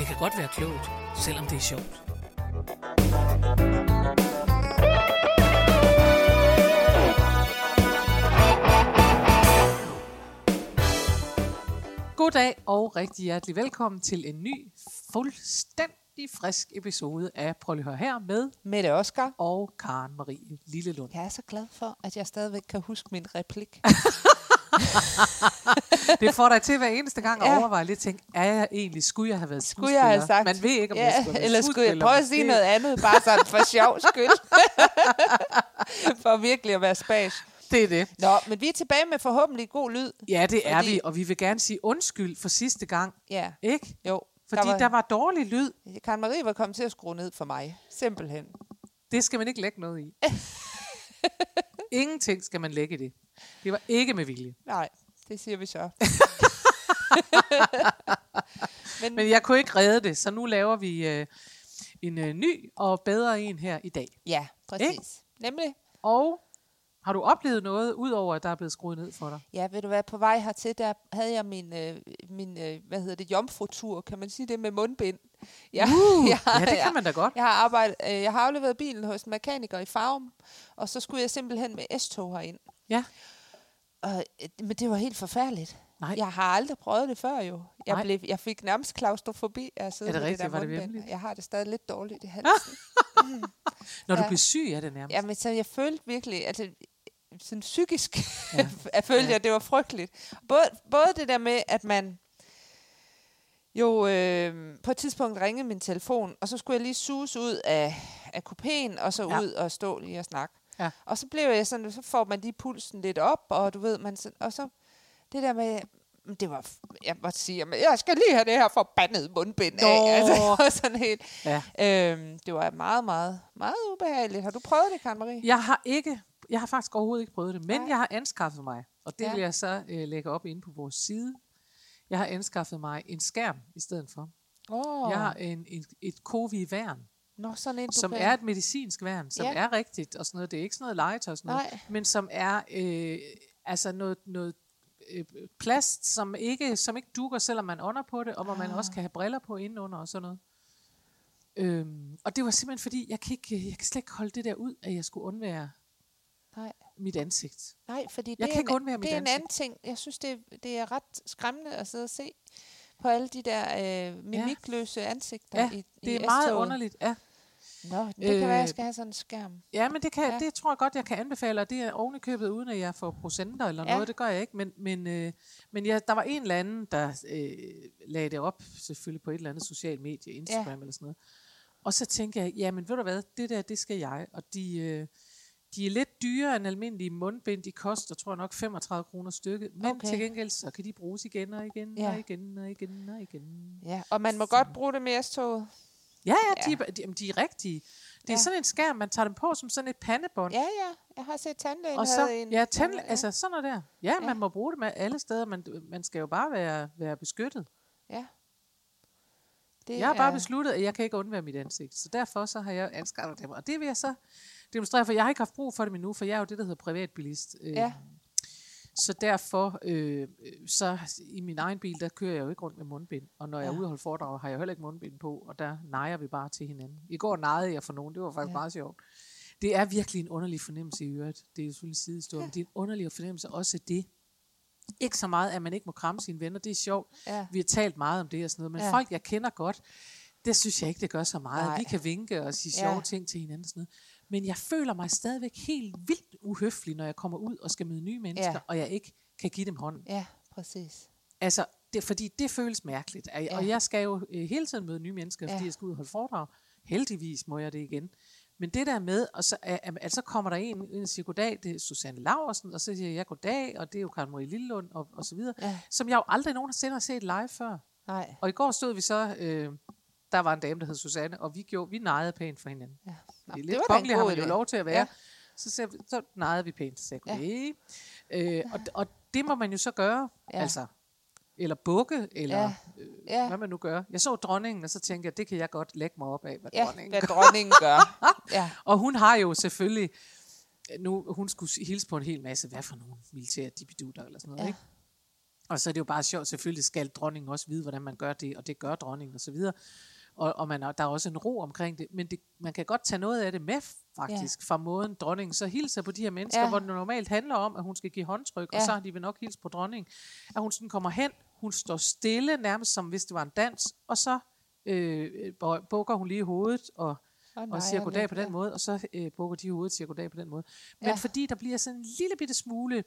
Det kan godt være klogt, selvom det er sjovt. Goddag og rigtig hjertelig velkommen til en ny, fuldstændig frisk episode af Prøv lige at høre her med Mette Oscar. og Karen Marie Lillelund. Jeg er så glad for, at jeg stadigvæk kan huske min replik. Det får dig til hver eneste gang at Ja. overveje lidt, tænke, er jeg egentlig, skulle jeg have været Skulle jeg have skuespiller? sagt? Man ved ikke, om ja, jeg skulle have Eller skulle jeg skuespiller, prøve at sige noget andet, bare sådan for sjov skyld. for virkelig at være spas. Det er det. Nå, men vi er tilbage med forhåbentlig god lyd. Ja, det er Fordi- vi, og vi vil gerne sige undskyld for sidste gang, Ja, ikke? jo. Fordi der var, der var dårlig lyd. Karen Marie var kommet til at skrue ned for mig. Simpelthen. Det skal man ikke lægge noget i. Ingenting skal man lægge i det. Det var ikke med vilje. Nej, det siger vi så. men, Men jeg kunne ikke redde det, så nu laver vi øh, en øh, ny og bedre en her i dag. ja, præcis. Nemlig, Og har du oplevet noget, udover at der er blevet skruet ned for dig? ja, ved du hvad, på vej hertil, der havde jeg min, øh, min øh, hvad hedder det, jomfrutur, kan man sige det, med mundbind. Ja, Uh, jeg, ja, det kan man da godt. Jeg har, arbejdet, øh, jeg har afleveret bilen hos en mekaniker i Farum, og så skulle jeg simpelthen med S-tog herind. Ja. Og, øh, men det var helt forfærdeligt. Nej. Jeg har aldrig prøvet det før jo. Jeg, Nej. blev, jeg fik nærmest klaustrofobi af at sidde Er det med rigtigt? der Var det mundbind. væmmeligt? Jeg har det stadig lidt dårligt i halsen. Når du Ja. bliver syg af det nærmest. Jamen, så jeg følte virkelig, altså sådan psykisk, Ja. ja. jeg følte Ja. jeg, at det var frygteligt. Både, både det der med, at man jo øh, på et tidspunkt ringede min telefon, og så skulle jeg lige suges ud af, af kupéen, og så Ja. ud og stå lige og snakke. Ja. Og så blev jeg sådan, så får man lige pulsen lidt op, og du ved, man og så det der med, det var, jeg må sige, men jeg skal lige have det her forbandede mundbind af. Nå. Altså, det var sådan helt, Ja. øhm, det var meget, meget, meget ubehageligt. Har du prøvet det, Karen Marie? Jeg har ikke, jeg har faktisk overhovedet ikke prøvet det, men Nej. jeg har anskaffet mig, og det Ja. vil jeg så øh, lægge op inde på vores side. Jeg har anskaffet mig en skærm i stedet for. Oh. Jeg har en, en, et Covi-værn, Nå, sådan en, som kan... er et medicinsk værn, som Ja. er rigtigt og sådan noget. Det er ikke sådan noget legetøj sådan noget, Nej. men som er øh, altså noget, noget øh, plast, som ikke, som ikke dukker, selvom man ånder på det, og hvor man Ah. også kan have briller på indenunder og sådan noget. Øhm, og det var simpelthen fordi, jeg kan, ikke, jeg kan slet ikke holde det der ud, at jeg skulle undvære Nej. Mit ansigt. Nej, fordi Jeg det, kan er en, det er en ansigt. anden ting. Jeg synes, det, det er ret skræmmende at sidde og se på alle de der øh, mimikløse ansigter Ja, i, Det i er meget S-toget. underligt, ja. Nå, det kan være, Øh, jeg skal have sådan en skærm. Ja, men det, kan, ja. Ja. det tror jeg godt, jeg kan anbefale, og det er oven i købet, uden at jeg får procenter eller Ja. noget, det gør jeg ikke, men, men, øh, men ja, der var en eller anden, der øh, lagde det op, selvfølgelig på et eller andet socialt medie, Instagram ja. eller sådan noget, og så tænkte jeg, ja, men ved du hvad, det der, det skal jeg, og de, øh, de er lidt dyrere end almindelige mundbind, de koster, tror jeg nok, 35 kroner stykket, men Okay. til gengæld, så kan de bruges igen og igen Ja. og igen og igen og igen. Ja, og man må godt bruge det med S-toget. Ja, ja, de, er- de, jamen, de er rigtige. Det er Ja. sådan en skærm, man tager dem på som sådan et pandebånd, Ja, ja. Jeg har set tandlægen Og så, en. ja, tand, altså sådan noget der. Ja, Ja. man må bruge det med alle steder, men man skal jo bare være, være beskyttet. ja. Det Jeg har bare er- besluttet, at jeg kan ikke undvære mit ansigt, så derfor så har jeg anskaffet dem. Og det vil jeg så demonstrere, for jeg har ikke haft brug for dem endnu, for jeg er jo det, der hedder privatbilist. Øh, Ja. Så derfor, øh, så i min egen bil, der kører jeg jo ikke rundt med mundbind. Og når jeg er Ja. ude og holde foredrag, har jeg heller ikke mundbind på, og der nejer vi bare til hinanden. I går nejede jeg for nogen, det var faktisk Ja. ja. meget sjovt. Det er virkelig en underlig fornemmelse i øvrigt. Det er jo selvfølgelig en sidehistorie, ja. men det er en underlig fornemmelse også af det. Ikke så meget, at man ikke må kramme sine venner, det er sjovt. Ja. Vi har talt meget om det og sådan noget, men Ja. ja. folk, jeg kender godt, det synes jeg ikke, det gør så meget. Nej. Vi kan vinke og sige Ja. sjove ting til hinanden og sådan noget. Men jeg føler mig stadigvæk helt vildt uhøflig, når jeg kommer ud og skal møde nye mennesker, Ja. og jeg ikke kan give dem hånden. Ja, præcis. Altså, det, fordi det føles mærkeligt. Og, Ja. jeg skal jo øh, hele tiden møde nye mennesker, fordi Ja. jeg skal ud og holde foredrag. Heldigvis må jeg det igen. Men det der med, og så, at, at så kommer der en, en og siger goddag, det er Susanne Laversen, og så siger jeg goddag, og det er jo Karen Marie Lillelund, og, og så videre, Ja. som jeg jo aldrig nogensinde har set live før. Nej. Og i går stod vi så øh, der var en dame, der hed Susanne, og vi, gjorde, vi nejede pænt for hinanden. Ja. Nå, Det det var kongelig, har man jo lov til at være. Ja. Så, vi- så nejede vi pænt, så jeg, ja. øh, og, og det må man jo så gøre, Ja. altså. Eller bukke, eller Ja. Øh, Ja. hvad man nu gør. Jeg så dronningen, og så tænkte jeg, det kan jeg godt lægge mig op af, hvad Ja, dronningen hvad gør. dronningen gør. Ja. Og hun har jo selvfølgelig, nu, hun skulle hilse på en hel masse, hvad for nogle militære dibidutter eller sådan noget, Ja. ja. ikke? Og så er det jo bare sjovt, selvfølgelig skal dronningen også vide, hvordan man gør det, og det gør dronningen og så videre. Og, og man, er- der er også en ro omkring det, men det, man kan godt tage noget af det med faktisk, ja. fra måden dronningen så hilser på de her mennesker, Ja. hvor det normalt handler om, at hun skal give håndtryk, ja. Og så har de vel nok hils på dronningen. At hun sådan kommer hen, hun står stille, nærmest som hvis det var en dans, og så øh, bukker hun lige hovedet, og Og og nejer siger goddag på den ja. måde, og så øh, bukker de hovedet og siger goddag på den måde. Men Ja. fordi der bliver sådan en lille bitte smule,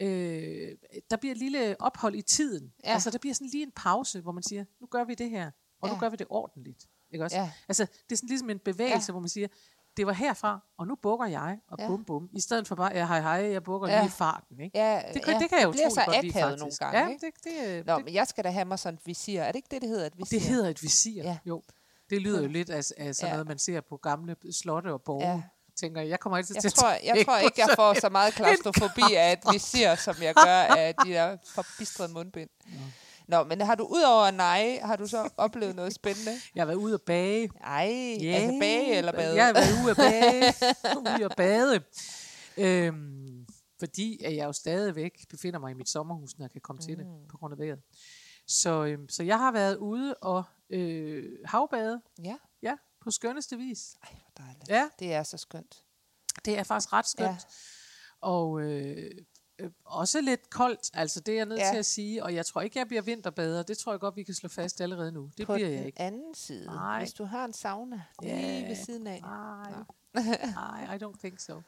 øh, der bliver et lille ophold i tiden. Ja. Altså der bliver sådan lige en pause, hvor man siger, nu gør vi det her, og Ja. nu gør vi det ordentligt. Ikke også? Ja. Altså det er sådan ligesom en bevægelse, Ja. hvor man siger, det var herfra, og nu bukker jeg, og Ja. ja. bum bum. I stedet for bare, ja hej hej, jeg bukker Ja. ja. lige i farten. Ikke? Ja, Det, kan, ja, det kan jeg jo utroligt godt lide, faktisk. nogle gange, Ja, ikke? det, det, øh, Nå, det, men jeg skal da have mig sådan et visir. Er det ikke det, det hedder, et visir? det hedder et visir. Ja. Ja. Jo. Det lyder jo lidt af, af sådan Ja. ja. noget, man ser på gamle slotte og borge. Ja. Ja. Tænker jeg, jeg kommer altid til Jeg at tror, jeg tænke tror ikke, jeg får så meget klaustrofobi af et visir, som jeg gør af de der forbistrede mundbind. Nå, men har du udover nej, har du så oplevet noget spændende? Jeg har været ude at bage. Ej, Ja, altså bage eller bade? Jeg har været ude at bage. ude at bade. Øhm, fordi at jeg jo stadigvæk befinder mig i mit sommerhus, når jeg kan komme mm. til det, på grund af vejret. Så, øhm, så jeg har været ude og øh, havbade, Ja, ja, på skønneste vis. Ej, hvor dejligt. Ja, Det er så skønt. det er faktisk ret skønt. Ja. Og øh, øh, også lidt koldt, altså det er jeg nødt Ja. til at sige. Og jeg tror ikke, jeg bliver vinterbader. Det tror jeg godt, vi kan slå fast allerede nu. Det På bliver den jeg ikke. anden side, Nej. hvis du har en sauna lige Ja. ved siden af. Nej, nej, I don't think so.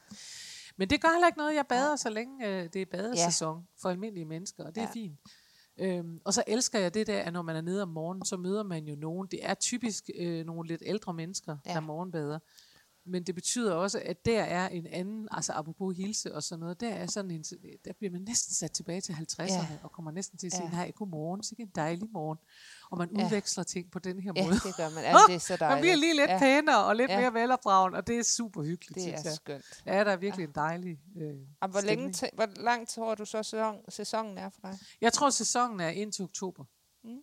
Men det gør heller ikke noget, jeg bader, så længe øh, det er badesæson ja. for almindelige mennesker, og det er Ja. fint. Øhm, og så elsker jeg det der, at når man er nede om morgenen, så møder man jo nogen. Det er typisk øh, nogle lidt ældre mennesker, ja. der morgenbader. Men det betyder også, at der er en anden, altså apropos hilse og sådan noget, der er sådan en, der bliver man næsten sat tilbage til 50'erne, Ja. og kommer næsten til at Ja. sige, nej, godmorgen, så en dejlig morgen. Og man Ja. udveksler ting på den her Ja, måde. det gør man. Altså, det er så dejligt. Man bliver lige lidt ja, ja. pænere og lidt Ja. ja. mere velopdragen, og det er super hyggeligt, Det er jeg. skønt. Ja, der er virkelig en dejlig øh, Og hvor, længe t- hvor lang tror du så sæson, sæsonen er for dig? Jeg tror, sæsonen er indtil oktober. Mm.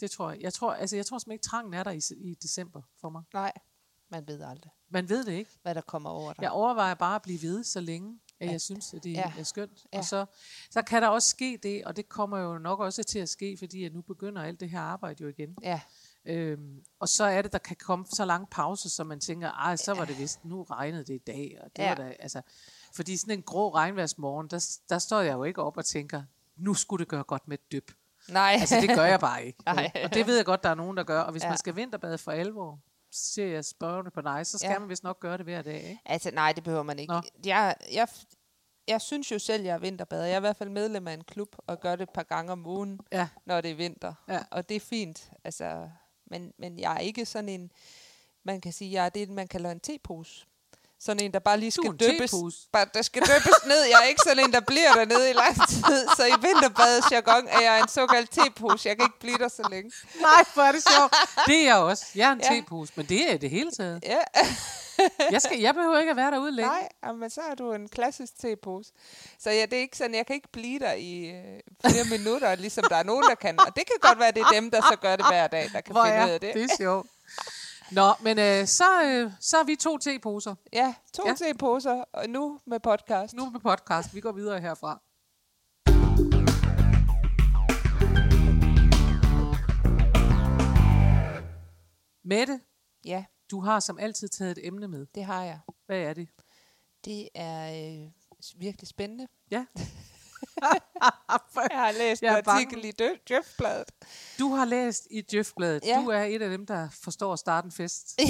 Det tror jeg. Jeg tror, altså, jeg tror simpelthen ikke, trangen er der i, i december for mig. Nej, man ved aldrig, Man ved det ikke. hvad der kommer over dig. Jeg overvejer bare at blive ved, så længe at At- jeg synes, at det ja. ja. er skønt. Ja. Og så, så kan der også ske det, og det kommer jo nok også til at ske, fordi at nu begynder alt det her arbejde jo igen. Ja, Øhm, og så er det, der kan komme så lange pauser, så man tænker, ej, så var det vist, nu regnede det i dag. Og det Ja. ja. var da, altså, fordi sådan en grå regnværsmorgen, der, der står jeg jo ikke op og tænker, nu skulle det gøre godt med et dyb. nej. Altså det gør jeg bare ikke. Nej. og det ved jeg godt, der er nogen, der gør. Og hvis Ja. ja. man skal vinterbade for alvor, ser jeg spørgende på dig, så skal Ja. ja. man vist nok gøre det hver dag. Ikke? Altså, nej, det behøver man ikke. Nå. Jeg, jeg, jeg synes jo selv, jeg er vinterbader. Jeg er i hvert fald medlem af en klub, og gør det et par gange om ugen, Ja. når det er vinter. Ja. Og det er fint. Altså, men, men jeg er ikke sådan en, man kan sige, jeg er det, man kalder en tepose. Sådan en, der bare lige skal tepose. Bare, der skal dyppes ned. Jeg er ikke sådan en, der bliver dernede i lang tid. Så i vinterbadets jargon er jeg en såkaldt tepose. Jeg kan ikke blive der så længe. Nej, hvor er det sjovt. Det er jeg også. Jeg er en Ja. ja. tepose, men det er det hele taget. Ja. Jeg, skal, jeg behøver ikke at være derude længe. Nej, men så er du en klassisk tepose. Så ja, det er ikke sådan, jeg kan ikke blive der i øh, flere minutter, ligesom der er nogen, der kan. Og det kan godt være, det er dem, der så gør det hver dag, der kan Hvor finde ud er af det. det er sjovt. Nå, men øh, så, øh, så er vi to teposer Ja, to ja. Ja. teposer, og nu med podcast. nu med podcast. Vi går videre herfra. Mette, Ja, du har som altid taget et emne med. det har jeg. Hvad er det? Det er øh, virkelig spændende. Ja. Jeg har læst Jeg en artikel i Djøfbladet. Du har læst i Djøfbladet. Ja. Du er et af dem, der forstår at starte en fest.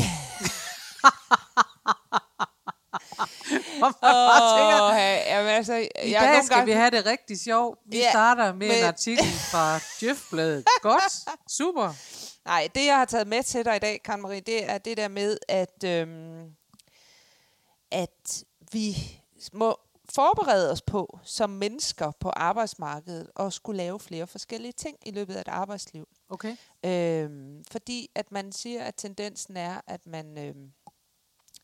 Og man bare tænker, Åh, jamen, altså, I jeg dag nogle skal gange, vi have det rigtig sjovt. Vi Ja, starter med en men- artikel fra Djøfbladet. Godt. Super. Nej, det jeg har taget med til dig i dag, Karen Marie, det er det der med, at, øhm, at vi må forberede os på som mennesker på arbejdsmarkedet og skulle lave flere forskellige ting i løbet af et arbejdsliv. Okay. Øhm, fordi at man siger, at tendensen er, at man... Øhm,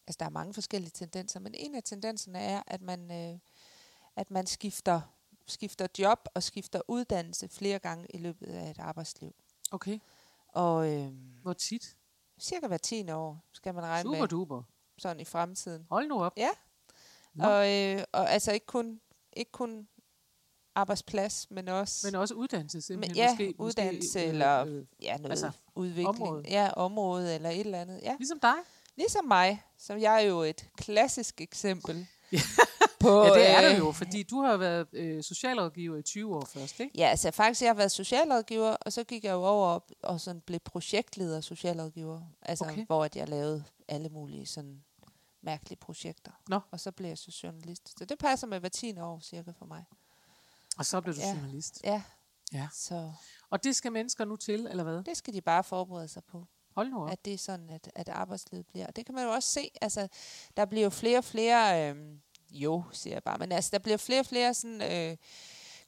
altså, der er mange forskellige tendenser, men en af tendenserne er, at man, øh, at man skifter, skifter job og skifter uddannelse flere gange i løbet af et arbejdsliv. Okay. Og øhm, Hvor tit? cirka hver 10 år skal man regne Super med, duper. sådan i fremtiden. Hold nu op. Ja. Nå. Og, øh, og altså ikke kun, ikke kun arbejdsplads, men også Men også uddannelse simpelthen. Men ja, måske, uddannelse måske, eller- Øh, ja, noget altså, udvikling. område. Ja, område eller et eller andet. Ja. ligesom dig. Ligesom mig, som jeg er jo et klassisk eksempel på... Ja, det er øh, det jo, fordi du har været øh, socialrådgiver i 20 år først, ikke? Ja, altså faktisk, jeg har været socialrådgiver, og så gik jeg jo over og, og sådan blev projektleder socialrådgiver. Altså, okay. hvor at jeg lavede alle mulige sådan mærkelige projekter. Nå. Og så blev jeg så journalist. Så det passer med hver 10 år cirka for mig. Og så blev du Ja. journalist. Ja. Ja. Så Og det skal mennesker nu til, eller hvad? det skal de bare forberede sig på. Hold nu op. at det er sådan, at, at arbejdslivet bliver. Og det kan man jo også se. Altså, der bliver jo flere og flere, øh, jo, siger jeg bare, men altså, der bliver flere og flere sådan, øh,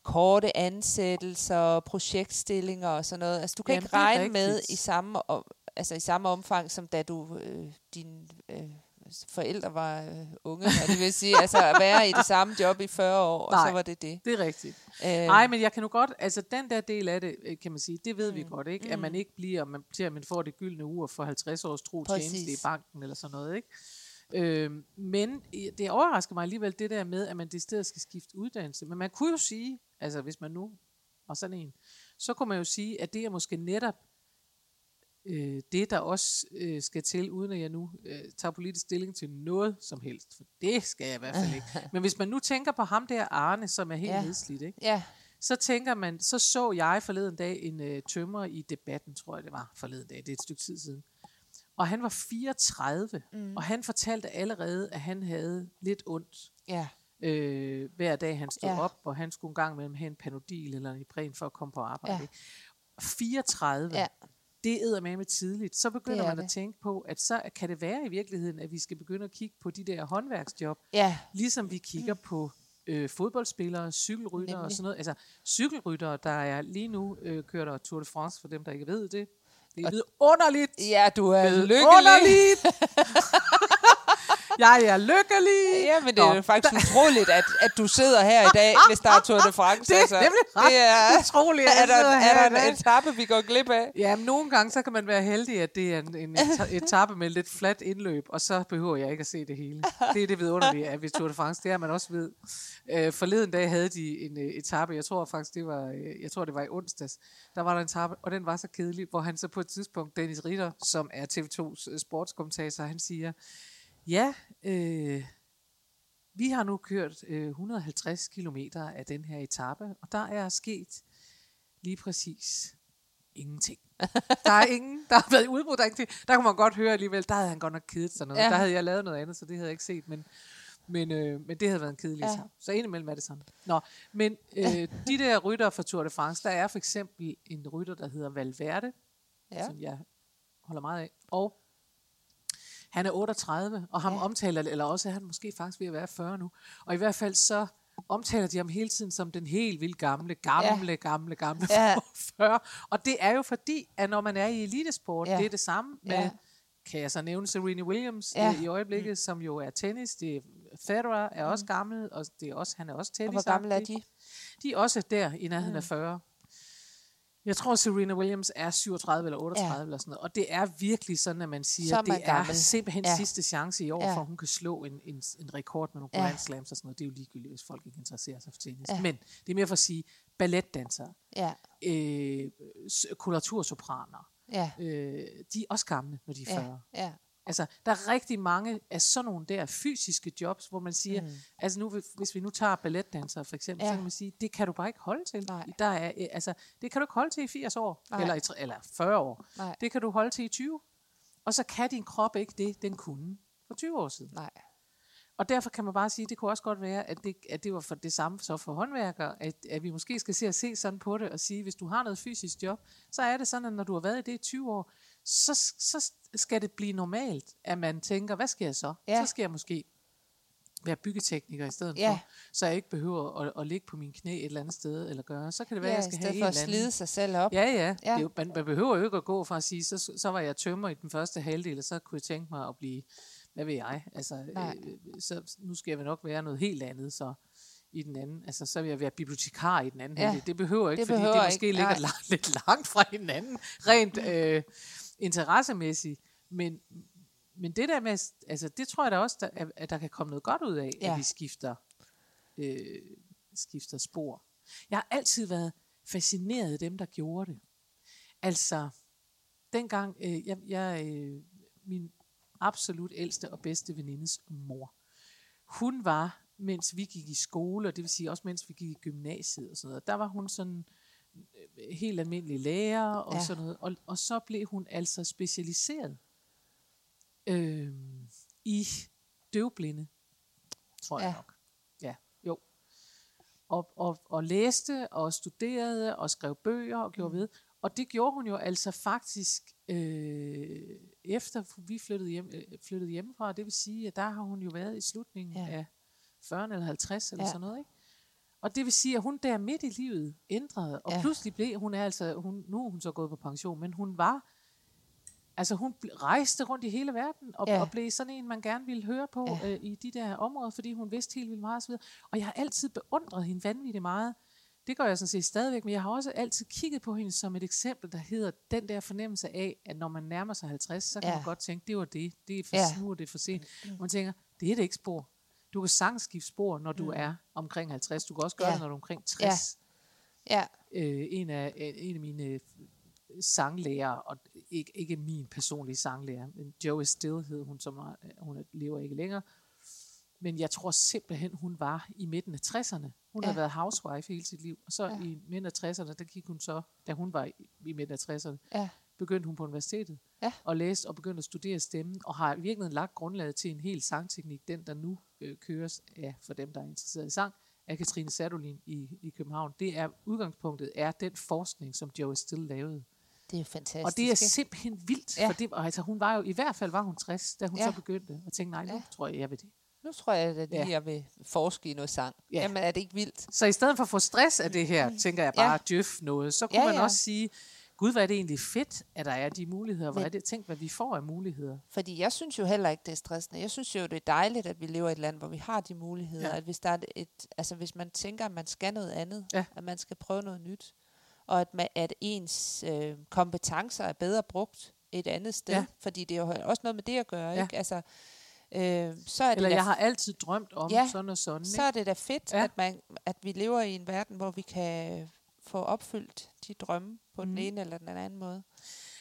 korte ansættelser, projektstillinger og sådan noget. Altså, du kan Jamen, ikke regne med i samme, om, altså, i samme omfang, som da du, øh, din øh, forældre var øh, unge, og det vil sige, altså at være i det samme job i 40 år, og Nej. så var det det. Det er rigtigt. Øh, Nej, men jeg kan nu godt, altså den der del af det, øh, kan man sige, det ved vi Mm. godt, ikke? At man Mm. ikke bliver, man, til at man får det gyldne ur for 50 års tro Præcis. tjeneste i banken eller sådan noget, ikke? Øhm, men det overrasker mig alligevel det der med, at man det sted skal skifte uddannelse. Men man kunne jo sige, altså hvis man nu var sådan en, så kunne man jo sige, at det er måske netop øh, det, der også øh, skal til, uden at jeg nu øh, tager politisk stilling til noget som helst. For det skal jeg i hvert fald ikke. Men hvis man nu tænker på ham der Arne, som er helt ja. Nedslidt, ikke? Ja, så tænker man, så så jeg forleden dag en øh, tømmer i debatten, tror jeg det var forleden dag, det er et stykke tid siden. Og han var 34, mm. og han fortalte allerede, at han havde lidt ondt ja, øh, hver dag, han stod ja. Op, og han skulle en gang med have en panodil eller en Ipren for at komme på arbejde. Ja. ikke? 34, Ja. Det æder med med tidligt. Så begynder Det er man at det. tænke på, at så kan det være i virkeligheden, at vi skal begynde at kigge på de der håndværksjob, ja, Ligesom vi kigger mm. på øh, fodboldspillere, cykelryttere og sådan noget. Altså cykelryttere, der er lige nu øh, kører der Tour de France, for dem, der ikke ved det. Det er vidunderligt. ja, du er lykkelig. Vidunderligt. Jeg er lykkelig. Ja, men det er Nå, faktisk utroligt, at, at du sidder her i dag, hvis der er Tour de France. Det er nemlig det er, utroligt, at er der, er der en etape, vi går glip af? Ja, men nogle gange så kan man være heldig, at det er en, en eta- etape med lidt fladt indløb, og så behøver jeg ikke at se det hele. Det er det vidunderlige af ved Tour de France, det er, at man også ved. Øh, forleden dag havde de en uh, etape, jeg tror faktisk, det var, øh, jeg tror, det var i onsdags, der var der en etape, og den var så kedelig, hvor han så på et tidspunkt, Dennis Ritter, som er TV2's øh, sportskommentator, han siger, ja, øh, vi har nu kørt øh, 150 kilometer af den her etape, og der er sket lige præcis ingenting. Der er ingen, der har været i udbrud, der, er ingenting. der kunne man godt høre alligevel, der havde han godt nok kedet sig noget. Ja. Der havde jeg lavet noget andet, så det havde jeg ikke set, men, men, øh, men det havde været en kedelig ja. Ja. Så indimellem er det sådan. Nå, men øh, de der rytter fra Tour de France, der er for eksempel en rytter, der hedder Valverde. Ja. som jeg holder meget af, og han er 38, og ham ja. Omtaler, eller også er han måske faktisk ved at være 40 nu, og i hvert fald så omtaler de ham hele tiden som den helt vildt gamle, gamle, ja. gamle, gamle Ja. 40. Og det er jo fordi, at når man er i elitesport, ja. Det er det samme med, Ja. kan jeg så nævne Serena Williams Ja. i øjeblikket, mm. som jo er tennis, det er Federer er også gammel, og det er også, han er også Og tennis. hvor gamle er de? De er også der i nærheden mm. af 40. Jeg tror, Serena Williams er 37 eller 38 ja. eller sådan noget. Og det er virkelig sådan, at man siger, er at det er gammel. simpelthen ja. Sidste chance i år, ja. For hun kan slå en, en, en rekord med nogle Ja. Grand Slams og sådan noget. Det er jo ligegyldigt, hvis folk ikke interesserer sig for tennis. Ja. Men det er mere for at sige, balletdansere, Ja, øh, koloratursopraner, ja, øh, de er også gamle, når de er 40. ja, ja. Altså, der er rigtig mange af sådan nogle der fysiske jobs, hvor man siger, mm. altså nu, hvis vi nu tager balletdansere for eksempel, ja. så kan man sige, det kan du bare ikke holde til. Nej. Der er, øh, altså, det kan du ikke holde til i 80 år, Nej. eller, i, eller 40 år. Nej. Det kan du holde til i 20. Og så kan din krop ikke det, den kunne for 20 år siden. Nej. Og derfor kan man bare sige, at det kunne også godt være, at det, at det var for det samme så for håndværkere, at, at vi måske skal se og se sådan på det og sige, hvis du har noget fysisk job, så er det sådan, at når du har været i det i 20 år, så, så skal det blive normalt, at man tænker, hvad skal jeg så? Ja. Så skal jeg måske være byggetekniker i stedet Ja. for, så jeg ikke behøver at, at ligge på mine knæ et eller andet sted eller gøre. Så kan det være, Ja, at jeg skal have for en at eller anden slide sig selv op. Ja, ja. ja. Det jo, man, man behøver jo ikke at gå fra at sige, så, så var jeg tømmer i den første halvdel, og så kunne jeg tænke mig at blive, hvad ved jeg, altså, Nej. øh, så nu skal jeg nok være noget helt andet, så i den anden, altså så vil jeg være bibliotekar i den anden Ja. halvdel. Det behøver ikke, Det fordi behøver det måske ikke, ligger nej. langt, lidt langt fra hinanden, rent øh, interessemæssigt, men men det der med, altså det tror jeg da også, der, at- der kan komme noget godt ud af, ja. At vi skifter, øh, skifter spor. Jeg har altid været fascineret af dem, der gjorde det. Altså, dengang, øh, jeg, jeg, øh, min absolut ældste og bedste venindes mor, hun var, mens vi gik i skole, og det vil sige også mens vi gik i gymnasiet og sådan noget, der var hun sådan helt almindelig lærer og ja. Sådan noget, og, og så blev hun altså specialiseret øh, i døvblinde, tror jeg Ja. nok. Ja, jo. Og, og, og læste og studerede og skrev bøger og gjorde ved. Og det gjorde hun jo altså faktisk øh, efter vi flyttede, hjem, øh, flyttede hjemmefra. Det vil sige, at der har hun jo været i slutningen ja. Ja. af 40 eller 50 eller Ja. sådan noget. Ikke? Og det vil sige, at hun der midt i livet ændrede, og ja. Pludselig blev hun er altså, hun, nu er hun så gået på pension, men hun var, altså hun rejste rundt i hele verden, og, ja. Og blev sådan en, man gerne ville høre på ja. Øh, i de der områder, fordi hun vidste helt vildt meget osv. Og jeg har altid beundret hende vanvittigt meget. Det gør jeg sådan set stadigvæk, men jeg har også altid kigget på hende som et eksempel, der hedder den der fornemmelse af, at når man nærmer sig 50, så kan ja. Man godt tænke, det var det, det er for, Ja. nu er det for sent. Og man tænker, det er det ikke spor. Du kan sagtens skifte spor, når du Mm. er omkring 50. Du kan også gøre Ja. det, når du er omkring 60. Ja, Øh, en, af, øh, en af mine øh, sanglærer, og ikke, ikke min personlige sanglærer, men Joe Still hed hun, som er, hun lever ikke længere. Men jeg tror simpelthen, hun var i midten af 60'erne. Hun ja. har Ja. været housewife hele sit liv. Og så ja. Ja. i midten af 60'erne, der gik hun så, da hun var i, i midten af 60'erne, ja, begyndte hun på universitetet Ja. og læste og begyndte at studere stemmen, og har i virkeligheden lagt grundlaget til en hel sangteknik, den der nu øh, køres af, for dem, der er interesseret i sang, af Katrine Sadolin i, i København. Det er udgangspunktet er den forskning, som Joe Still lavede. det er fantastisk. Og det er simpelthen vildt, Ja. for det, og altså, hun var jo, i hvert fald var hun 60, da hun ja. Så begyndte, og tænkte, nej, nu ja. Tror jeg, jeg vil det. Nu tror jeg, at Ja. jeg vil forske i noget sang. Ja. Jamen, er det ikke vildt? Så i stedet for at få stress af det her, tænker jeg bare, ja. djøf noget, så kunne Ja, man ja. også sige, gud, hvad er det egentlig fedt, at der er de muligheder, hvor er det, tænk, hvad vi får af muligheder. Fordi jeg synes jo heller ikke, det er stressende. Jeg synes jo, det er dejligt, at vi lever i et land, hvor vi har de muligheder. Ja. At hvis, der er et- altså hvis man tænker, at man skal noget andet, Ja. at man skal prøve noget nyt, og at, man, at ens øh, kompetencer er bedre brugt et andet sted, Ja. fordi det er jo også noget med det at gøre, Ja. ikke? Altså, øh, så er det Eller da jeg har altid drømt om Ja, sådan og sådan. så er det da fedt, ja. at, man, at vi lever i en verden, hvor vi kan få opfyldt de drømme på mm. Mhm. den ene eller den anden måde.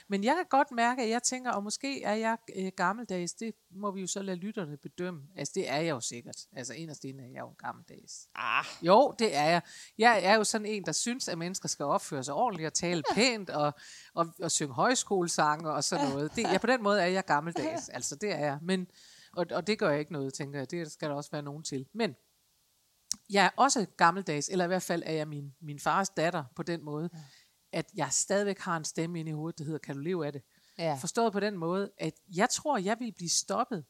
Men jeg kan godt mærke, at jeg tænker, og måske er jeg øh, gammeldags, det må vi jo så lade lytterne bedømme. Altså det er jeg jo sikkert. Altså en af er jeg jo gammeldags. Ah, Jo, det er jeg. Jeg er jo sådan en, der synes, at mennesker skal opføre sig ordentligt og tale pænt og, og, og synge højskolesange og sådan noget. Det, ja, på den måde er jeg gammeldags. Altså det er jeg. Men, og, og det gør jeg ikke noget, tænker jeg. Det skal der også være nogen til. Men jeg er også gammeldags, eller i hvert fald er jeg min, min fars datter på den måde, at jeg stadigvæk har en stemme inde i hovedet, der hedder, kan du leve af det? ja. Forstået på den måde, at jeg tror, jeg ville blive stoppet,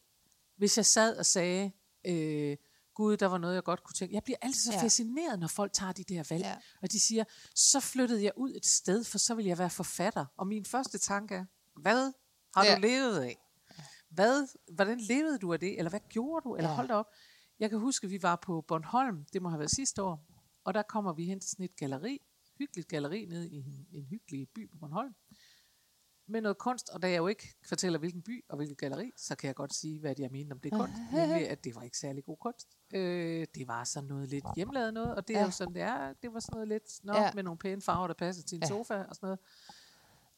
hvis jeg sad og sagde, øh, Gud, der var noget, jeg godt kunne tænke. Jeg bliver altid så ja. Ja. fascineret, når folk tager de der valg. Ja. Ja. Og de siger, så flyttede jeg ud et sted, for så vil jeg være forfatter. Og min første tanke er, hvad har ja. Ja. du levet af? Hvad, hvordan levede du af det? Eller hvad gjorde du? Eller ja. Ja. hold da op. Jeg kan huske, at vi var på Bornholm, det må have været sidste år, og der kommer vi hen til sådan et galleri, hyggeligt galleri nede i en, en hyggelig by på Bornholm, med noget kunst, og da jeg jo ikke fortæller, hvilken by og hvilket galleri, så kan jeg godt sige, hvad jeg mener om det kunst, nemlig at det var ikke særlig god kunst. Øh, det var sådan noget lidt hjemmelavet noget, og det er Ja. jo sådan, det er. Det var sådan noget lidt nå, Ja. med nogle pæne farver, der passer til en Ja. sofa og sådan noget.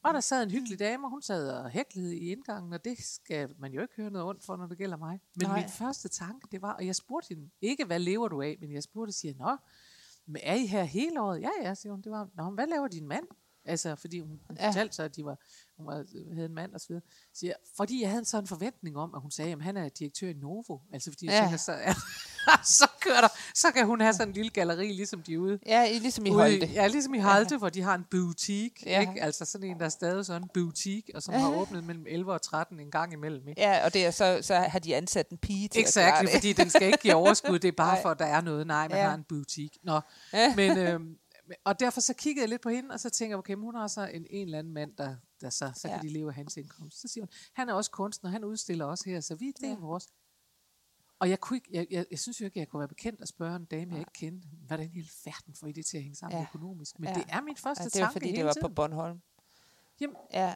Og der sad en hyggelig dame, og hun sad og hæklede i indgangen, og det skal man jo ikke høre noget ondt for, når det gælder mig. Men Nej. min første tanke, det var, og jeg spurgte hende, ikke hvad lever du af, men jeg spurgte, siger, nå, men er I her hele året? Ja, ja, siger hun. Det var, nå, hvad laver din mand? Altså, fordi hun, hun Ja. fortalte sig, at de var, hun var, havde en mand og så videre. Siger, fordi jeg havde sådan en forventning om, at hun sagde, at han er direktør i Novo. Altså, fordi jeg Ja. tænker, så er, så kører der, så kan hun have sådan en lille galleri, ligesom de ude. Ja, ligesom i ude Holte. Ja, ligesom i Holte, hvor de har en boutique, Ja. ikke? Altså sådan en, der er stadig sådan en boutique, og som har åbnet mellem 11 og 13 en gang imellem, ikke? Ja, og det er så, så har de ansat en pige til at Exakt, klare det. fordi den skal ikke give overskud, det er bare Nej. for, at der er noget. Nej, man Ja. har en boutique. Nå, Ja. men, øhm, og derfor så kiggede jeg lidt på hende, og så tænker jeg, okay, men hun har så en, en eller anden mand, der, der så, så kan Ja. de leve af hans indkomst. Så siger hun, han er også kunstner, han udstiller også her, så vi det er Ja. vores. Og jeg, kunne ikke, jeg, jeg, jeg synes jo ikke, jeg kunne være bekendt at spørge en dame, jeg ikke kendte, hvordan hele verden får I det til at hænge sammen Ja. økonomisk? Men Ja. det er min første Ja, ja, det var tanke fordi, det var tiden. på Bornholm. Jamen, Ja,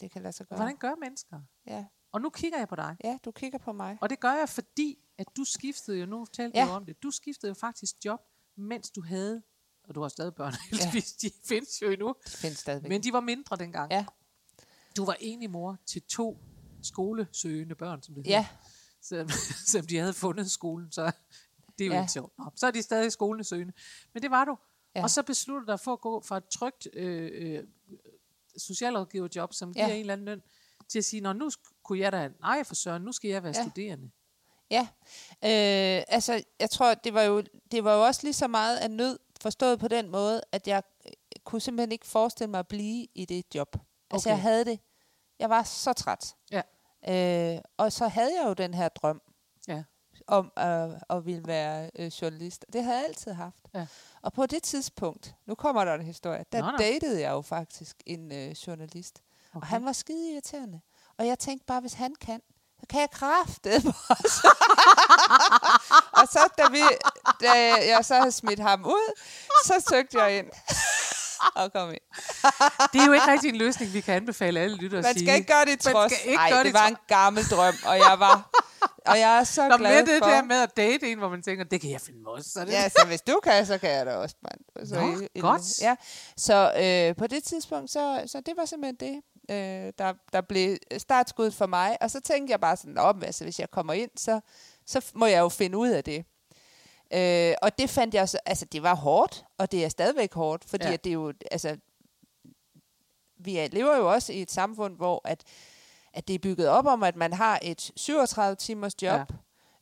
det kan lade sig gøre. hvordan gør mennesker? Ja. Og nu kigger jeg på dig. ja, du kigger på mig. Og det gør jeg, fordi at du skiftede jo, nu talte Ja. ja. om det, du skiftede jo faktisk job, mens du havde, og du har stadig børn, heldigvis, de findes jo endnu, Det findes stadigvæk. men de var mindre dengang. Ja, Du var enig mor til to skolesøgende børn, som det ja, hedder. Selvom, selvom de havde fundet skolen, så det er jo Ja. ikke sjovt. Så er de stadig skolesøgende. Men det var du. Ja. Og så besluttede du dig for at gå fra et trygt øh, øh, socialrådgiverjob, som giver Ja. en eller anden løn, til at sige, Nå, nu kunne jeg da, nej for søren, nu skal jeg være Ja. ja. studerende. ja. Øh, altså, jeg tror, det var, jo, det var jo også lige så meget af nød, forstået på den måde, at jeg øh, kunne simpelthen ikke forestille mig at blive i det job. Altså, Okay. jeg havde det. Jeg var så træt. Ja. Øh, og så havde jeg jo den her drøm Ja. om øh, at ville være øh, journalist. Det havde jeg altid haft. Ja. Og på det tidspunkt, nu kommer der en historie, der Nå, datede jeg jo faktisk en øh, journalist. Okay. Og han var skide irriterende. Og jeg tænkte bare, hvis han kan, så kan jeg kraftedeme også. og så da, vi, da jeg så havde smidt ham ud, så søgte jeg ind. Og kom ind. Det er jo ikke rigtig en løsning, vi kan anbefale alle lyttere at Man sige. skal ikke gøre det i Man trods. skal ikke Ej, gøre det, det var en gammel drøm, og jeg var... Og jeg er så Nå, glad med det for... der med at date en, hvor man tænker, det kan jeg finde også. Så det Ja, så hvis du kan, så kan jeg da også. Man. Så Nå, i- godt. Ja, så øh, på det tidspunkt, så, så det var simpelthen det, øh, der, der blev startskud for mig. Og så tænkte jeg bare sådan, om, altså, hvis jeg kommer ind, så, så må jeg jo finde ud af det. Øh, og det fandt jeg så, altså det var hårdt, og det er stadigvæk hårdt, fordi Ja. at det er jo, altså, vi er- lever jo også i et samfund, hvor at, at det er bygget op om, at man har et 37 timers job,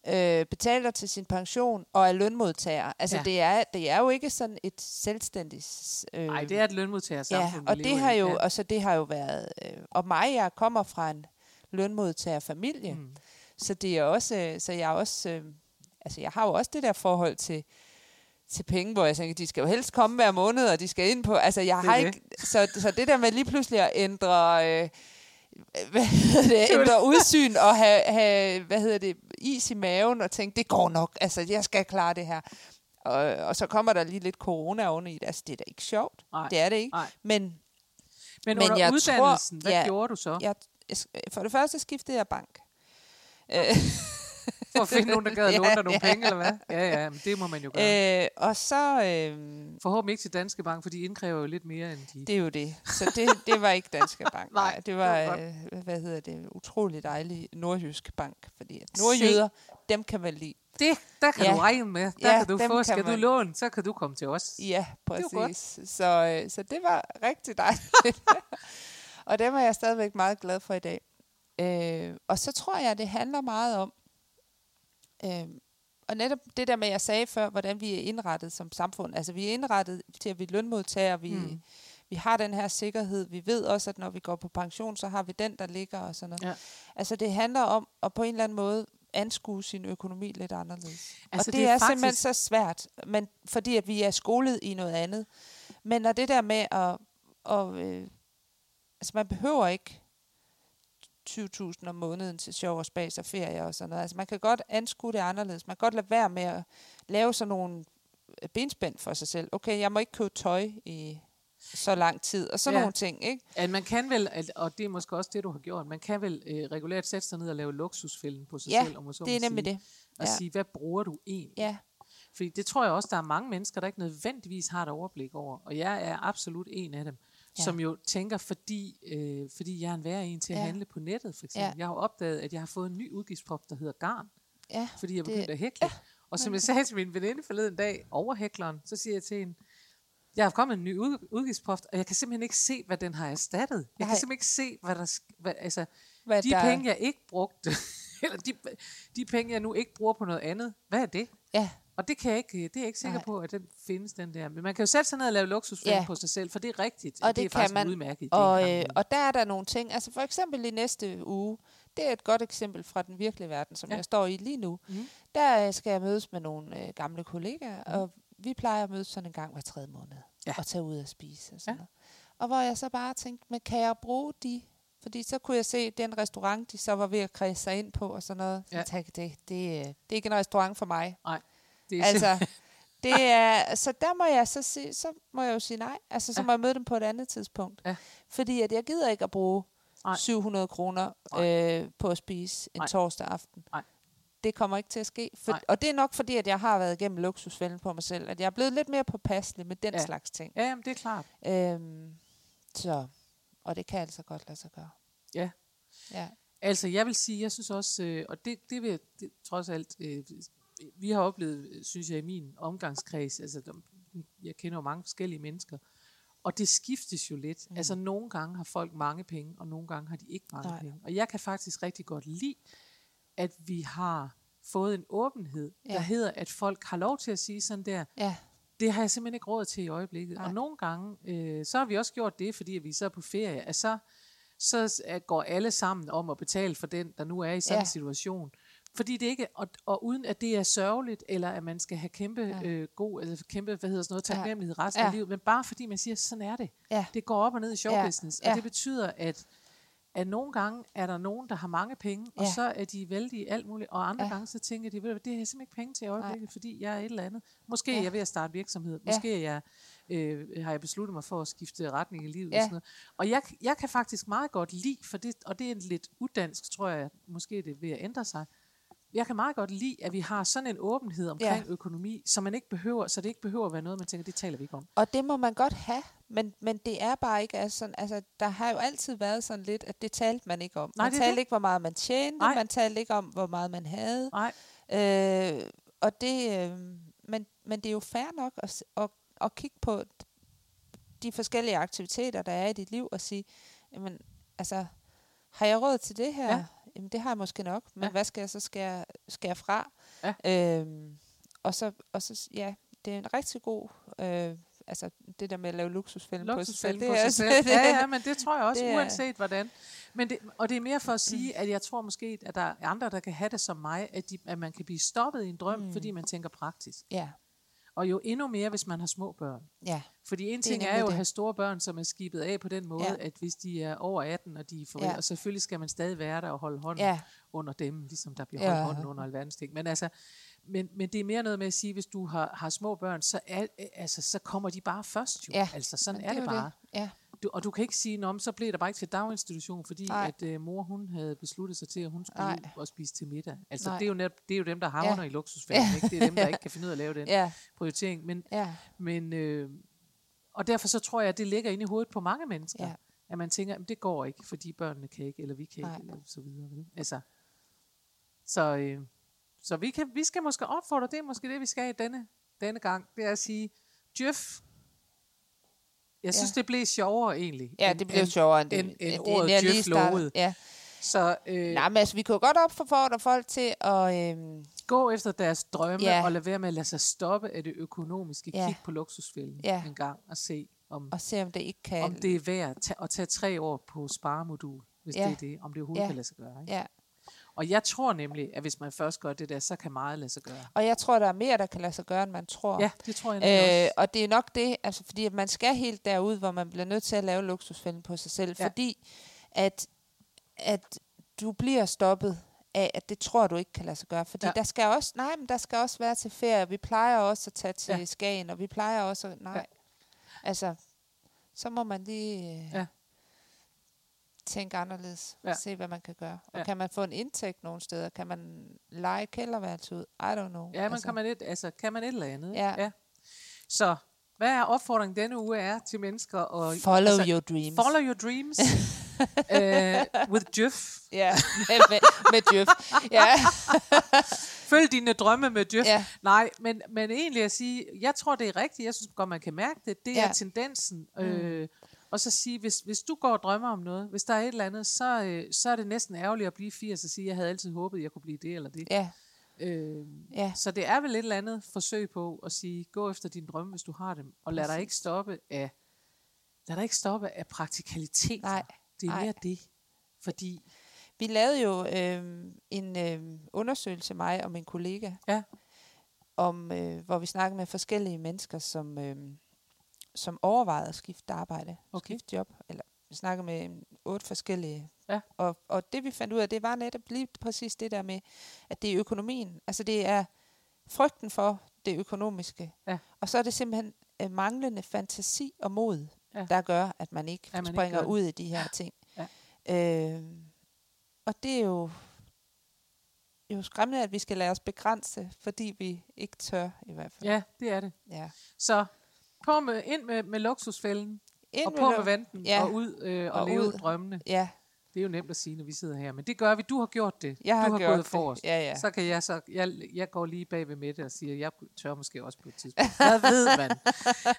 ja. øh, betaler til sin pension og er lønmodtager. Altså Ja. det, er, det er jo ikke sådan et selvstændigt... Øh, Nej, det er et lønmodtagersamfund, Ja, og det har i. jo, Ja. og så det har jo været... Øh, og mig, jeg kommer fra en lønmodtagerfamilie, mm. så det er også... øh, Så jeg er også... Øh, altså jeg har jo også det der forhold til til penge, hvor jeg tænker, de skal jo helst komme hver måned, og de skal ind på, altså jeg Det har det. ikke, så, så det der med lige pludselig at ændre, øh, hvad hedder det, ændre udsyn og have, have, hvad hedder det, is i maven og tænke, det går nok, altså jeg skal klare det her. Og, og så kommer der lige lidt corona oveni det, altså det er da ikke sjovt, Nej. det er det ikke, Nej. men Men, Men under jeg uddannelsen, tror- hvad ja. gjorde du så? jeg, for det første skiftede jeg bank. Øh, For at finde nogen, der gad at Ja, låne dig nogle ja. penge, eller hvad? Ja, ja, men det må man jo gøre. øh, og så, øh, Forhåbentlig ikke til Danske Bank, for de indkræver jo lidt mere, end de... Det er jo det. Så det, det var ikke Danske Bank. Nej, det det var, var øh, hvad hedder det, utrolig dejlig nordjysk bank. Fordi at nordjyder, dem kan man lide. Det, der kan Ja. du regne med. Der Ja, kan du få, kan skal du man- låne, så kan du komme til os. Ja, præcis. Så, øh, så det var rigtig dejligt. og dem er jeg stadigvæk meget glad for i dag. Øh, og så tror jeg, det handler meget om, øh, og netop det der med, jeg sagde før, hvordan vi er indrettet som samfund. Altså vi er indrettet til, at vi er lønmodtagere, vi, Mm. vi har den her sikkerhed. Vi ved også, at når vi går på pension, så har vi den, der ligger og sådan noget. Ja. Altså det handler om at på en eller anden måde anskue sin økonomi lidt anderledes. Altså, og det, det er er, simpelthen faktisk- så svært, men fordi at vi er skolet i noget andet. Men når det der med at, at øh, altså man behøver ikke 20.000 om måneden til sjov og spas og ferie og sådan noget. Altså man kan godt anskue det anderledes. Man kan godt lade være med at lave sådan nogle øh, benspænd for sig selv. Okay, jeg må ikke købe tøj i så lang tid, og sådan Ja. nogle ting, ikke? At man kan vel, at- og det er måske også det, du har gjort, man kan vel øh, regulært sætte sig ned og lave luksusfælden på sig Ja, selv, om man så det er nemlig sige, det. Og Ja. sige, hvad bruger du egentlig? Ja, Fordi det tror jeg også, der er mange mennesker, der ikke nødvendigvis har et overblik over. Og jeg er absolut en af dem, ja. Ja. som jo tænker, fordi, øh, fordi jeg er en værre en til at Ja. handle på nettet, for eksempel. Ja. Jeg har jo opdaget, at jeg har fået en ny udgiftspop, der hedder garn, ja, fordi jeg Det- begyndte at hækle. Og som jeg sagde til min veninde forleden dag, over hækleren, så siger jeg til hende, jeg har kommet en ny ud- udgiftspost, og jeg kan simpelthen ikke se, hvad den har erstattet. Jeg kan Nej. simpelthen ikke se, hvad der... Hvad, altså, hvad de der, penge, jeg ikke brugte eller de, de penge, jeg nu ikke bruger på noget andet, hvad er det? Ja, Og det kan jeg ikke, det er jeg ikke sikker Nej. på, at den findes, den der. Men man kan jo sætte sig ned og lave luksusfælde Ja. på sig selv, for det er rigtigt. og det, det er kan faktisk man. udmærket og, øh, og der er der nogle ting, altså for eksempel i næste uge, det er et godt eksempel fra den virkelige verden, som Ja. jeg står i lige nu. Mhm. Der øh, skal jeg mødes med nogle øh, gamle kollegaer, og vi plejer at mødes sådan en gang hver tredje måned, Ja. og tage ud og spise og sådan Ja. noget. Og hvor jeg så bare tænkte, men kan jeg bruge de fordi så kunne jeg se den restaurant, de så var ved at kredse sig ind på og sådan noget. Ja. Ja. Jeg tænkte, det, det, øh, det er ikke en restaurant for mig. Det er Altså, det er, så der må jeg så sige, så må jeg jo sige nej. Altså, så Ja. må jeg møde dem på et andet tidspunkt. Ja. Fordi at jeg gider ikke at bruge Nej. 700 kroner øh, på at spise en Nej. torsdag aften. Nej. Det kommer ikke til at ske. For, Nej. og det er nok fordi, at jeg har været igennem luksusfælden på mig selv. At jeg er blevet lidt mere påpasselig med den ja. slags ting. Ja, jamen, det er klart. Øhm, så, og det kan altså godt lade sig gøre. Ja. Ja. Altså, jeg vil sige, jeg synes også, øh, og det, det vil jeg det, trods alt, øh, vi har oplevet, øh, synes jeg, i min omgangskreds, altså, jeg kender jo mange forskellige mennesker, og det skiftes jo lidt. Mm. Altså, nogle gange har folk mange penge, og nogle gange har de ikke mange Nej. penge. Og jeg kan faktisk rigtig godt lide, at vi har fået en åbenhed, ja. der hedder, at folk har lov til at sige sådan der, Ja. det har jeg simpelthen ikke råd til i øjeblikket. Nej. Og nogle gange, øh, så har vi også gjort det, fordi vi så er på ferie, at så, så går alle sammen om at betale for den, der nu er i sådan. Ja. en situation. Fordi det ikke, og, og uden at det er sørgeligt, eller at man skal have kæmpe ja. Ja. øh, god, eller kæmpe, hvad hedder sådan noget, Ja. taknemmelighed resten ja. af Ja. livet, men bare fordi man siger, sådan er det. Ja. Det går op og ned i showbusiness, ja. Ja. og det betyder, at at nogle gange er der nogen, der har mange penge, ja. og Ja. så er de vældige alt muligt, og andre ja. Ja. gange så tænker de, ved du hvad, det har jeg simpelthen ikke penge til i øjeblikket, fordi jeg er et eller andet. Måske ja. Ja. er jeg ved at starte virksomhed, Ja. måske er jeg, øh, har jeg besluttet mig for at skifte retning i livet. Og, Ja. sådan noget. og jeg, jeg kan faktisk meget godt lide, for det, og det er lidt udansk, tror jeg, måske er det ved at ændre sig, jeg kan meget godt lide, at vi har sådan en åbenhed omkring ja. økonomi, så man ikke behøver, så det ikke behøver at være noget, man tænker, det taler vi ikke om. Og det må man godt have, men, men det er bare ikke altså sådan, altså der har jo altid været sådan lidt, at det talte man ikke om. Nej, man talte det. ikke, hvor meget man tjente, Nej. man talte ikke om, hvor meget man havde. Nej, Øh, og det, øh, men, men det er jo fair nok at, at, at kigge på de forskellige aktiviteter, der er i dit liv, og sige, jamen, altså, har jeg råd til det her? Ja. Ja. Jamen, det har jeg måske nok, men Ja. hvad skal jeg så skære, skære fra? Ja. Øhm, og så, og så, ja, det er en rigtig god, øh, altså det der med at lave luksusfilm på sig selv. Det på sig selv. det- Ja, ja, men det tror jeg også, det er- uanset hvordan. Men det, og det er mere for at sige, at jeg tror måske, at der er andre, der kan have det som mig, at, de, at man kan blive stoppet i en drøm, mm. fordi man tænker praktisk. Ja, Og jo endnu mere, hvis man har små børn. ja, Fordi en Det er ting er, nemlig jo at det. have store børn, som er skibet af på den måde, ja. Ja. at hvis de er over 18, og de er forældre, ja. Ja. og selvfølgelig skal man stadig være der og holde hånden ja, under dem, ligesom der bliver Ja. holdt hånden under alverdens ting. Men altså, men, men det er mere noget med at sige, hvis du har, har små børn, så, er, altså, så kommer de bare først jo. Ja, Altså, sådan men er det, jo bare. Ja, Du, og du kan ikke sige, om så blev der bare ikke til daginstitution, fordi Nej. at øh, mor hun havde besluttet sig til, at hun skulle Nej. ud og spise til middag. Altså det er, jo netop, det er jo dem, der havner ja. Ja. i luksusfælden. Ikke? Det er dem, der ikke kan finde ud af at lave den ja, prioritering. Men, ja, men, øh, og derfor så tror jeg, at det ligger inde i hovedet på mange mennesker. Ja. At man tænker, at det går ikke, fordi børnene kan ikke, eller vi kan Nej. ikke, eller så videre. Altså, så øh, så vi, kan, vi skal måske opfordre, det er måske det, vi skal i denne, denne gang, det er at sige, Djøf, jeg synes, Ja. det blev sjovere egentlig. ja, end- det blev end- sjovere end end- end det, ordet lige djøf lovede. Ja. Så øh, Nej, men altså, vi kunne godt opfordre folk til at... Øhm, gå efter deres drømme, Ja. og lade være med at lade sig stoppe af det økonomiske. Ja. Kig på luksusfælden Ja. en gang, og se, om, og se, om det ikke kan... om det er værd at tage, at tage tre år på sparemodul, hvis Ja. det er det, om det overhovedet Ja. kan lade sig gøre. Ikke? Ja, Og jeg tror nemlig, at hvis man først gør det der, så kan meget lade sig gøre. og jeg tror, der er mere, der kan lade sig gøre, end man tror. Ja, det tror jeg Øh, også. og det er nok det, altså fordi at man skal helt derud, hvor man bliver nødt til at lave luksusfælden på sig selv, Ja. fordi at, at du bliver stoppet af, at det tror du ikke kan lade sig gøre. Fordi Ja. der skal også, nej, men der skal også være til ferie. Vi plejer også at tage til Ja. Skagen, og vi plejer også at, nej. Ja. Altså, så må man lige øh, Ja. Tænke anderledes. Ja. Se, hvad man kan gøre. Og Ja. kan man få en indtægt nogle steder? Kan man lege kælderværelse ud? I don't know. Ja, men kan man, et, altså, kan man et eller andet? Ja. ja. Så hvad er opfordringen denne uge er til mennesker? Og, Follow altså, your dreams. Follow your dreams. uh, with Jeff. Ja, med, med, Jeff. Ja. Følg dine drømme med Jeff. Ja. Nej, men, men egentlig at sige, jeg tror, det er rigtigt. Jeg synes godt, man kan mærke det. Det ja. er tendensen. Øh, Og så sige, hvis, hvis du går og drømmer om noget, hvis der er et eller andet, så, øh, så er det næsten ærgerligt at blive 80 og sige, jeg havde altid håbet, jeg kunne blive det eller det. Ja, Øh, ja, så det er vel et eller andet forsøg på at sige, gå efter dine drømme, hvis du har dem, og lad dig Præcis. ikke stoppe af, lad dig ikke stoppe af praktikalitet. Nej, det er nej. mere det. Fordi, Vi lavede jo øh, en øh, undersøgelse, mig og min kollega, Ja. om, øh, hvor vi snakkede med forskellige mennesker, som, øh, som overvejede at skifte arbejde, Okay. skifte job. Eller vi snakkede med otte forskellige. Ja. Og, og det vi fandt ud af, det var netop lige præcis det der med, at det er økonomien. Altså det er frygten for det økonomiske. Ja. Og så er det simpelthen øh, manglende fantasi og mod, Ja. der gør, at man ikke At man ikke springer det. ud i de her ting. Ja. Øh, og det er jo, jo skræmmende, at vi skal lade os begrænse, fordi vi ikke tør i hvert fald. ja, det er det. ja. Så på med, ind med, med luksusfælden, Ind og med på med vanten, Ja. og ud øh, og, Og og leve ud. drømmene. Ja, Det er jo nemt at sige, når vi sidder her, men det gør vi. Du har gjort det. jeg har, du har gjort gået det. forrest. Ja, ja. Så kan jeg så, jeg, jeg går lige bag ved Mette og siger, jeg tør måske også på et tidspunkt. Hvad ved man?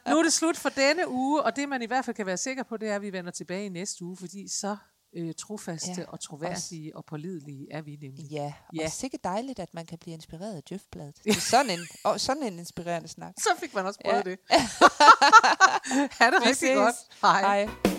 Nu er det slut for denne uge, og det man i hvert fald kan være sikker på, det er, at vi vender tilbage i næste uge, fordi så øh, trofaste Ja, ja, og troværdige og pålidelige er vi nemlig. Ja, Ja. og sikkert dejligt, at man kan blive inspireret af Djøfbladet. Det er sådan en, og sådan en inspirerende snak. Så fik man også prøvet Ja. det. ha' det Vi rigtig godt. Hej. Hej.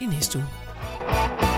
i næste uge.